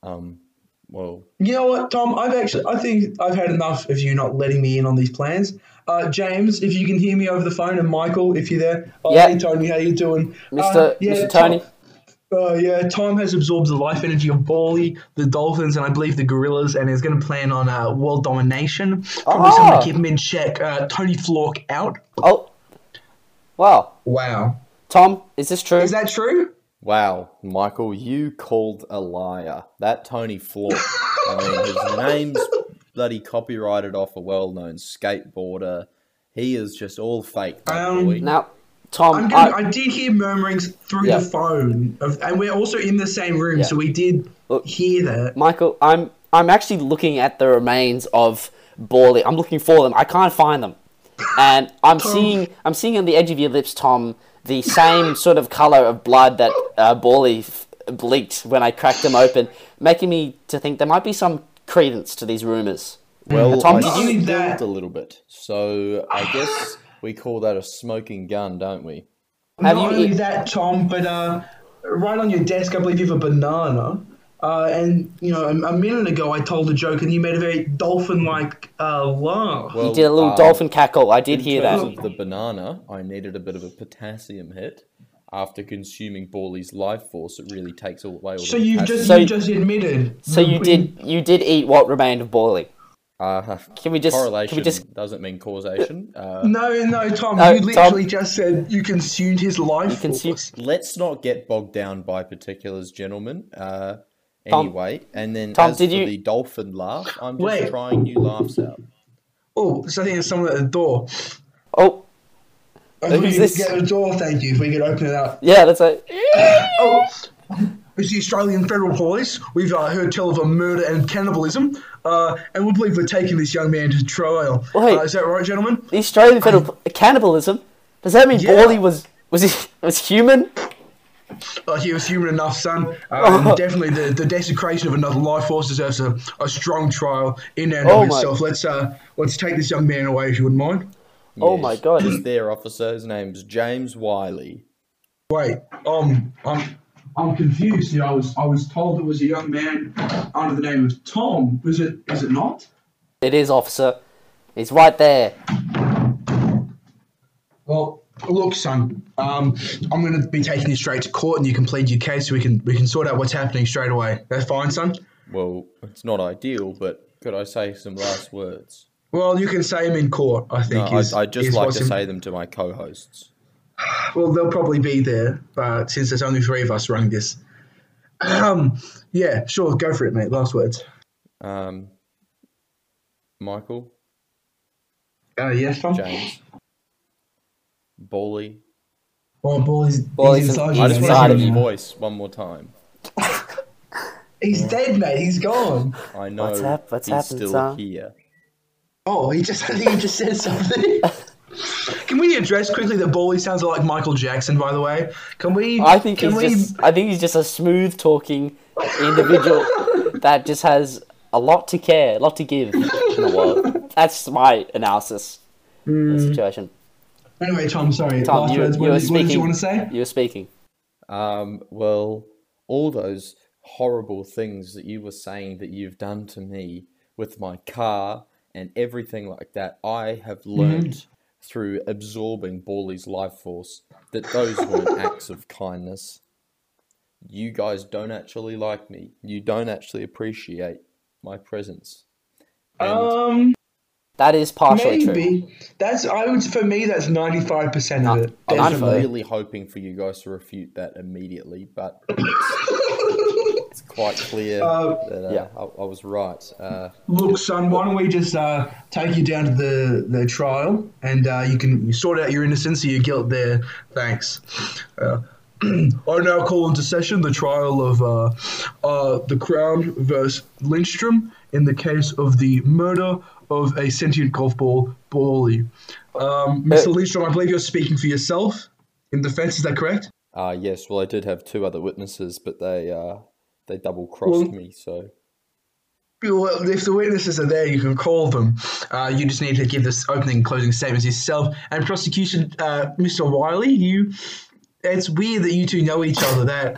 Um, well, You know what, Tom? I've actually, I think I've had enough of you not letting me in on these plans. Uh, James, if you can hear me over the phone, and Michael, if you're there. Oh, Yeah. Hey, Tony, how you doing? Mr. Uh, yeah, Mr. Tony. Tom- Uh, yeah, Tom has absorbed the life energy of Bally, the dolphins, and I believe the gorillas, and is going to plan on uh, world domination. Probably Ah. someone to keep him in check. Uh, Tony Flork out. Oh, wow. Wow. Tom, is this true? Is that true? wow, Michael, you called a liar. That Tony Floor. I mean, his name's bloody copyrighted off a well-known skateboarder. He is just all fake, that Um, boy. now, Tom, I'm gonna, I, I did hear murmurings through Yeah. the phone, of, and we're also in the same room, Yeah. so we did Look- hear that. Michael, I'm I'm actually looking at the remains of Bally. I'm looking for them. I can't find them, and I'm seeing I'm seeing on the edge of your lips, Tom, the same sort of color of blood that uh, Bally f- leaked when I cracked them open, making me to think there might be some credence to these rumors. Well, Tom, I did you- spilled that- a little bit, so I guess we call that a smoking gun, don't we? Have Not you only that, Tom, but uh, right on your desk, I believe you have a banana. Uh, and you know, a, a minute ago, I told a joke, and you made a very dolphin-like uh, laugh. Well, You did a little um, dolphin cackle. I did in hear terms that. of the banana, I needed a bit of a potassium hit. After consuming Bally's life force, it really takes away all so the you've potassium. just So- you just admitted. So you did you did eat what remained of Bally. Uh, Can we just correlation can we just doesn't mean causation. Uh, No, no, Tom. No, you Tom. literally just said you consumed his life You consumed- force. let's not get bogged down by particulars, gentlemen. Uh, Tom- anyway, and then Tom, as did for you- the dolphin laugh, I'm just Wait. trying new laughs out. Oh, so I think there's someone at the door. Oh I Who's think we this? could get the door. Thank you. If we could open it up. yeah, that's a Oh, it's the Australian Federal Police. We've uh, heard tell of a murder and cannibalism, uh, and we believe we're taking this young man to trial. Wait. Uh, is that right, gentlemen? the Australian Federal cannibalism. Does that mean Yeah. Bally was was he was human? Uh, he was human enough, son. Uh, and definitely, the, the desecration of another life force deserves a, a strong trial in and Oh of my- itself. Let's uh, let's take this young man away, if you wouldn't mind. Oh my God. Just there, officer. His name's James Wiley. Wait, um, I'm I'm confused. You know, I was I was told it was a young man under the name of Tom. Is it is it not? It is, officer. He's right there. Well, look, son. Um, I'm going to be taking you straight to court, and you can plead your case. So we can we can sort out what's happening straight away. That's fine, son. Well, it's not ideal, but could I say some last words? Well, you can say them in court. I No, think. I, is- I'd just is like to in- say them to my co-hosts. Well, they'll probably be there, but since there's only three of us running this. Um, yeah, sure, go for it, mate. Last words. Um, Michael, Uh, yes, Tom. James, Bally. Oh, ball is Ball inside. I just want to inside hear of his voice one more time. He's dead, mate. He's gone. I know What's hap- what's he's happened, still son? here. Oh, he just I think he just said something. Can we address quickly that Bally sounds like Michael Jackson? By the way, can we? I think he's we, just I think he's just a smooth talking individual that just has a lot to care, a lot to give in the world. That's my analysis of the situation. Anyway, Tom, sorry. Tom, last you, words. you What, were did, what did speaking. you want to say? You were speaking. Um, well, all those horrible things that you were saying that you've done to me with my car and everything like that, I have learned through absorbing Bally's life force that those weren't acts of kindness. You guys don't actually like me. You don't actually appreciate my presence. And Um, That is partially true. that's. I would for me that's ninety five percent of it. I'm I'm Definitely. really hoping for you guys to refute that immediately, but it's, it's quite clear Uh, that uh, yeah. I, I was right. Uh, Look, son, why don't we just uh, take you down to the, the trial and uh, you can sort out your innocence or your guilt there. Thanks. Uh, I now call into session the trial of uh, uh, the Crown versus Lindstrom in the case of the murder of a sentient golf ball, Bally. Um, Mr. Uh, Lindstrom, I believe you're speaking for yourself in defense, is that correct? uh, yes, well, I did have two other witnesses, but they uh, they double crossed Well- me, so Well, if the witnesses are there, you can call them. Uh, you just need to give this opening and closing statements yourself. And prosecution, uh, Mr. Wiley, you. It's weird that you two know each other. That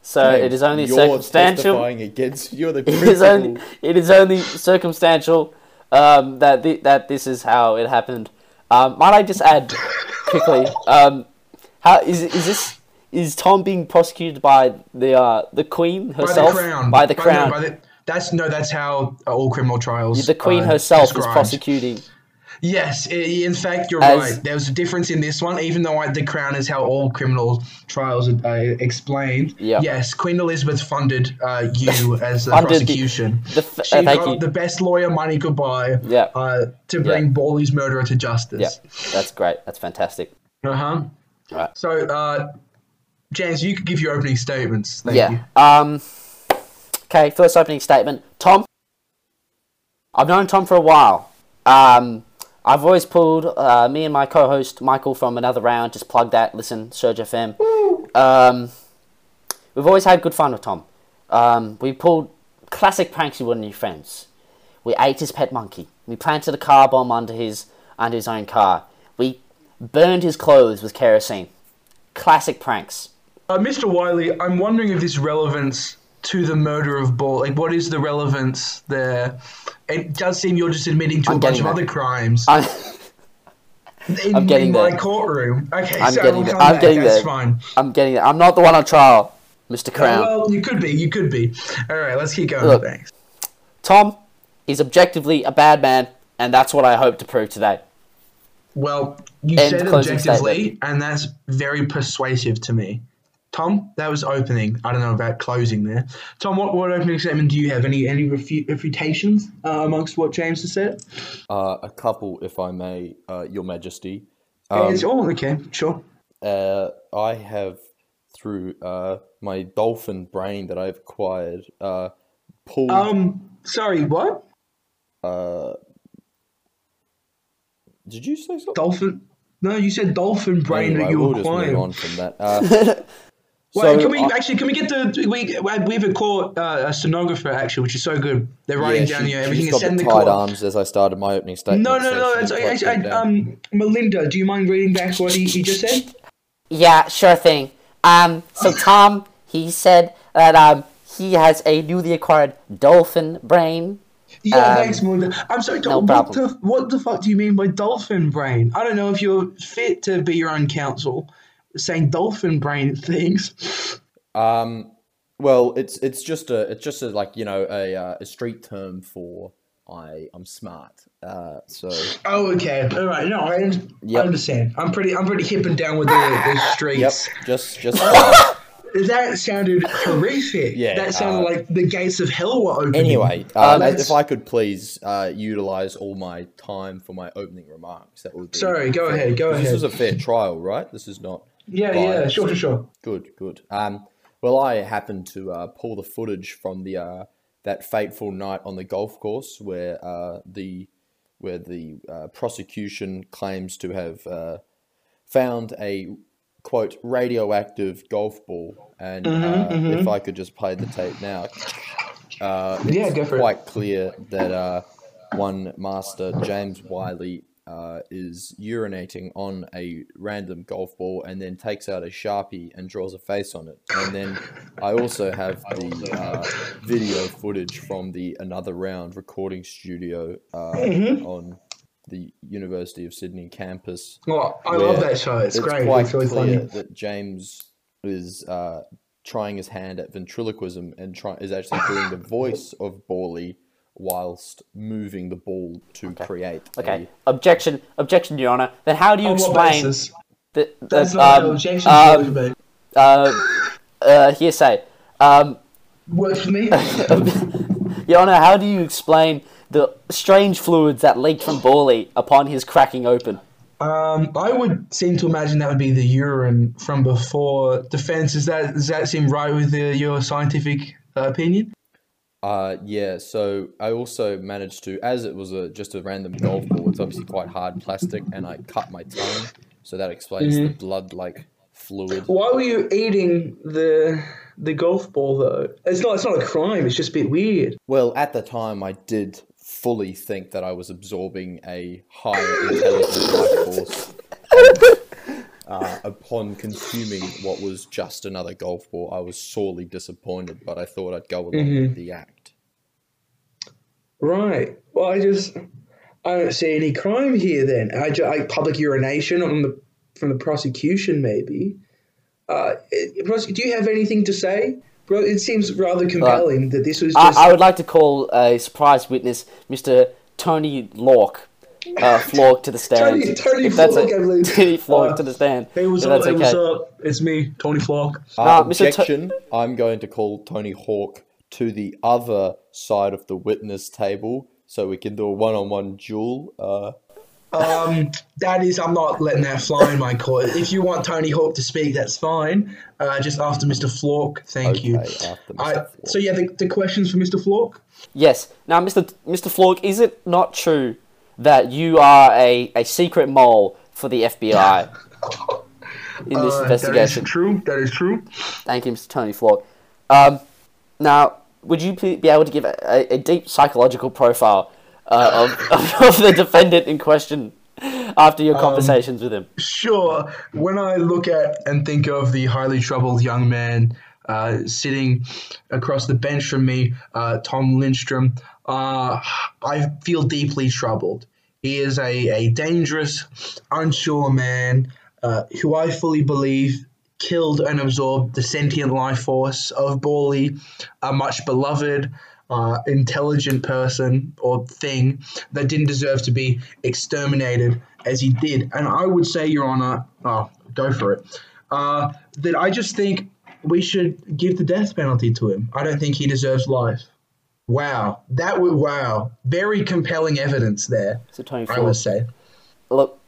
So it is only you're circumstantial. testifying against you're the It is only it is only circumstantial um, that thi- that this is how it happened. Um, might I just add quickly? Um, how is is this? Is Tom being prosecuted by the uh, the Queen herself? by the crown. By the crown. by the- that's no. That's how uh, all criminal trials. the Queen uh, herself is prosecuting. Yes, in fact, you're As- right. There was a difference in this one, even though the crown is how all criminal trials are uh, explained. Yeah. Yes, Queen Elizabeth funded uh, you as the the- prosecution. the f- uh, she thank got you. the best lawyer money could buy. Yeah. Uh, to bring Bally's murderer to justice. Yeah, that's great. That's fantastic. Uh huh. Right. So, uh, James, you could give your opening statements. Thank yeah. you. Um. Okay. First opening statement. Tom. I've known Tom for a while. Um. I've always pulled uh, me and my co-host Michael from another round. Just plug that. Listen, SURG FM. Um. We've always had good fun with Tom. Um. We pulled classic pranks you would on your friends. We ate his pet monkey. We planted a car bomb under his under his own car. We burned his clothes with kerosene. Classic pranks. Uh, Mr. Wiley, I'm wondering if this relevance to the murder of Ball, like what is the relevance there? It does seem you're just admitting to I'm a bunch of other crimes I'm, in, I'm getting in my courtroom. Okay, I'm so getting we'll there. I'm getting That's there. fine. I'm getting it. I'm not the one on trial, Mr. Crown. Well, you could be. You could be. All right, let's keep going. Look. Thanks. Tom is objectively a bad man, and that's what I hope to prove today. Well, you End said objectively, and that's very persuasive to me. Tom, that was opening. I don't know about closing there. Tom, what, what opening statement do you have? Any any refu- refutations uh, amongst what James has said? Uh, a couple, if I may, uh, Your Majesty. Um, it's all okay. Sure. uh, I have, through uh, my dolphin brain that I've acquired, uh, pulled. Um, sorry, what? uh, did you say something? Dolphin? No, you said dolphin brain Anyway, that you we'll just move on from that. Uh, Well, so can we I- actually can we get the we we have a court uh, a stenographer actually, which is so good. They're writing yeah, down she, here she's everything got is said in the the tight court. arms as I started my opening statement. No, no, so no. she It's, I, I, put it down. um, Melinda, do you mind reading back what he, he just said? Yeah, sure thing. Um, so Tom, he said that um, he has a newly acquired dolphin brain. Yeah, Um, thanks, Melinda. I'm sorry. no what the what the fuck do you mean by dolphin brain? I don't know if you're fit to be your own counsel. Saying dolphin brain things. Um, well, it's it's just a it's just a like you know a uh, a street term for I I'm smart. Uh, so Oh, okay. All right. No, I, Yep. I understand. I'm pretty. I'm pretty hip and down with the, the yep, streets. just just uh, That sounded horrific. Yeah, That sounded uh, like the gates of hell were opening. anyway. Uh, Let's- if I could please uh, utilize all my time for my opening remarks, that would be Sorry, go fair. ahead, go 'Cause This is a fair trial, right? This is not. Yeah, yeah. Sure, sure, sure. Good, good. Um, well, I happened to uh, pull the footage from the uh, that fateful night on the golf course where uh, the where the uh, prosecution claims to have uh, found a quote radioactive golf ball, and uh, if I could just play the tape now, uh, it's Yeah, go for it. quite clear that uh, one master James Wiley uh, is urinating on a random golf ball and then takes out a sharpie and draws a face on it. And then I also have the uh, video footage from the another round recording studio uh, Mm-hmm. on the University of Sydney campus. Well, I love that show. It's, great. quite It's really clear funny. that James is uh, trying his hand at ventriloquism and try- is actually doing the voice of Bally whilst moving the ball to create. Okay. Objection. Objection, Your Honor. Then how do you On what explain basis? that? That's that, not um, an objection. um, but uh, uh, hearsay. Um, works for me. Your Honor, how do you explain the strange fluids that leaked from Bally upon his cracking open? Um, I would seem to imagine that would be the urine from before defense. Is that does that seem right with the, your scientific uh, opinion? Uh, yeah, so I also managed to, as it was a just a random golf ball, it's obviously quite hard plastic, and I cut my tongue, so that explains the blood-like fluid. Why were you eating the the golf ball though? It's not. It's not a crime. It's just a bit weird. Well, at the time, I did fully think that I was absorbing a higher intelligent life force. Uh, upon consuming what was just another golf ball, I was sorely disappointed, but I thought I'd go along with the act. Right. Well, I just I don't see any crime here. Then I ju- like public urination on the from the prosecution, maybe. Uh, do you have anything to say? Bro, it seems rather compelling that this was just. I, I would like to call a surprise witness, Mr. Tony Lork, uh, Flork to the stand. Tony- Tony If that's Flork, I a, believe. Tony Flork Uh, to the stand. hey, what's if up? that's Hey, what's up? It's me, Tony Flock. Uh, Uh, Mr. To- objection, I'm going to call Tony Hawk to the other side of the witness table so we can do a one-on-one duel. Uh, Um, that is, I'm not letting that fly in my court. If you want Tony Hawk to speak, that's fine. Uh, just after Mr. Flork, thank you. Okay, after Mr. I, Flork. so yeah, the, the questions for Mr. Flork. Yes. Now, Mr. Mr. Flork, is it not true that you are a, a secret mole for the FBI in this Uh, investigation? is true. That is true. Thank you, Mr. Tony Flork. Um, now, would you be able to give a, a, deep psychological profile uh, of, of the defendant in question after Um, your conversations with him? Sure. When I look at and think of the highly troubled young man uh, sitting across the bench from me, uh, Tom Lindstrom, uh, I feel deeply troubled. He is a, a dangerous, unsure man uh, who I fully believe killed and absorbed the sentient life force of Bally, a much beloved, uh, intelligent person or thing that didn't deserve to be exterminated as he did. And I would say, Your Honor, oh, go for it, uh, that I just think we should give the death penalty to him. I don't think he deserves life. Wow, that would wow, very compelling evidence there. So Tony I would say. Look,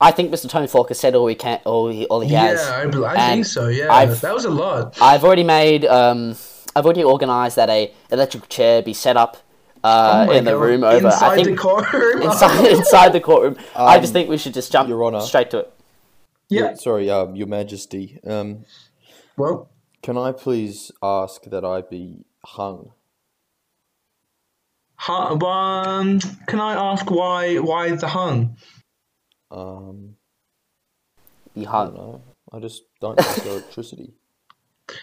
I think Mr. Tony Falk has said all he can, all he, all he has. Yeah, I, I think so. Yeah, I've- that was a lot. I've already made. Um, I've already organised that a electric chair be set up uh, Oh my in the God. room over. inside I think the courtroom. inside inside the courtroom. I just Um, think we should just jump Your Honour. straight to it. yeah. Sorry, um, Your Majesty. Um, Well, can I please ask that I be hung? hu- um, can I ask why why the hung? Um, You I don't know. I just don't like electricity.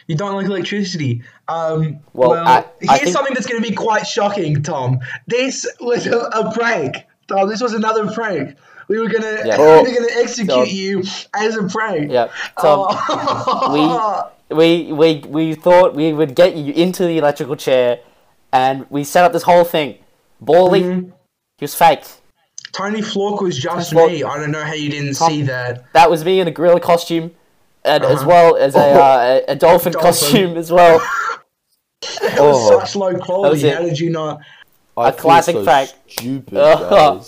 You don't like electricity. Um, Well, well, I- here's I think- something that's going to be quite shocking, Tom. This was a, a prank, Tom. This was another prank. We were gonna Yeah. we were gonna execute Tom. you as a prank. Yeah, Tom. Oh. We we we thought we would get you into the electrical chair, and we set up this whole thing. Bally, Mm-hmm. he was fake. Tony Flock was just Flock- me. I don't know how you didn't Tom- see that. That was me in a gorilla costume, and as Uh-huh. well as a, uh, a, a dolphin, Dolphin. costume as well. That Oh. was such low quality. How did you not? I feel classic so fact. Stupid, Oh.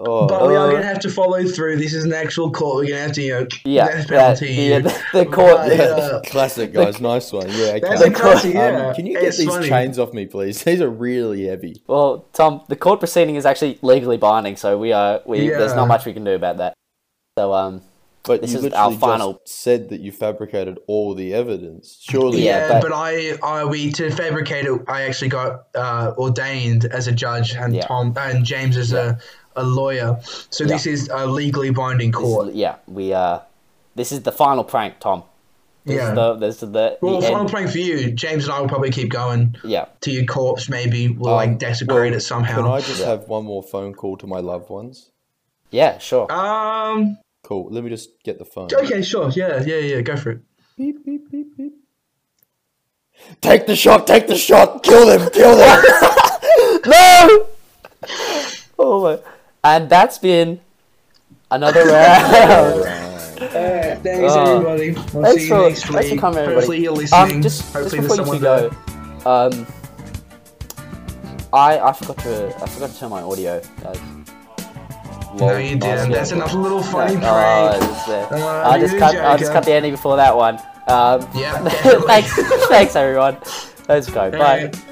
Guys. Oh, But we are Uh, going to have to follow through. This is an actual court. We're going to have to, you know, Yeah, death yeah, penalty the- you. the- the court- But, uh, classic, guys. Nice one. Yeah, okay. That's a classic, Um, can you get It's these funny. chains off me, please? These are really heavy. Well, Tom, the court proceeding is actually legally binding, so we are we there's not much we can do about that. So um, But This you is literally our final- just said that you fabricated all the evidence. Surely, Yeah, Yeah, but- but, I, I, we to fabricate it. I actually got uh, ordained as a judge, and Yeah. Tom and James as a, a lawyer. So this is a legally binding this court. is, yeah, we uh, this is the final prank, Tom. This Yeah. is the this is the, well, the final end. prank for you. James and I will probably keep going Yeah, to your corpse. Maybe we'll like Um, desecrate well, it somehow. Can I just have one more phone call to my loved ones? yeah, sure. Um. Cool. Let me just get the phone. Okay. Sure. Yeah. Yeah. Yeah. Go for it. Beep, beep, beep, beep. Take the shot. Take the shot. Kill them. Kill them. no. Oh my! And that's been another round. Uh, thanks Uh, everybody. We'll thanks for next thanks for coming, everybody. Hopefully you're listening. Um, just, Hopefully just before you two go, um, I I forgot to I forgot to turn my audio. Guys. No, you didn't. That's another little funny No, prank. oh, it's, uh, Uh, I'll just a cut. I'll just cut the ending before that one. Um, Yeah, thanks, thanks everyone. Let's go. Bye. Alright.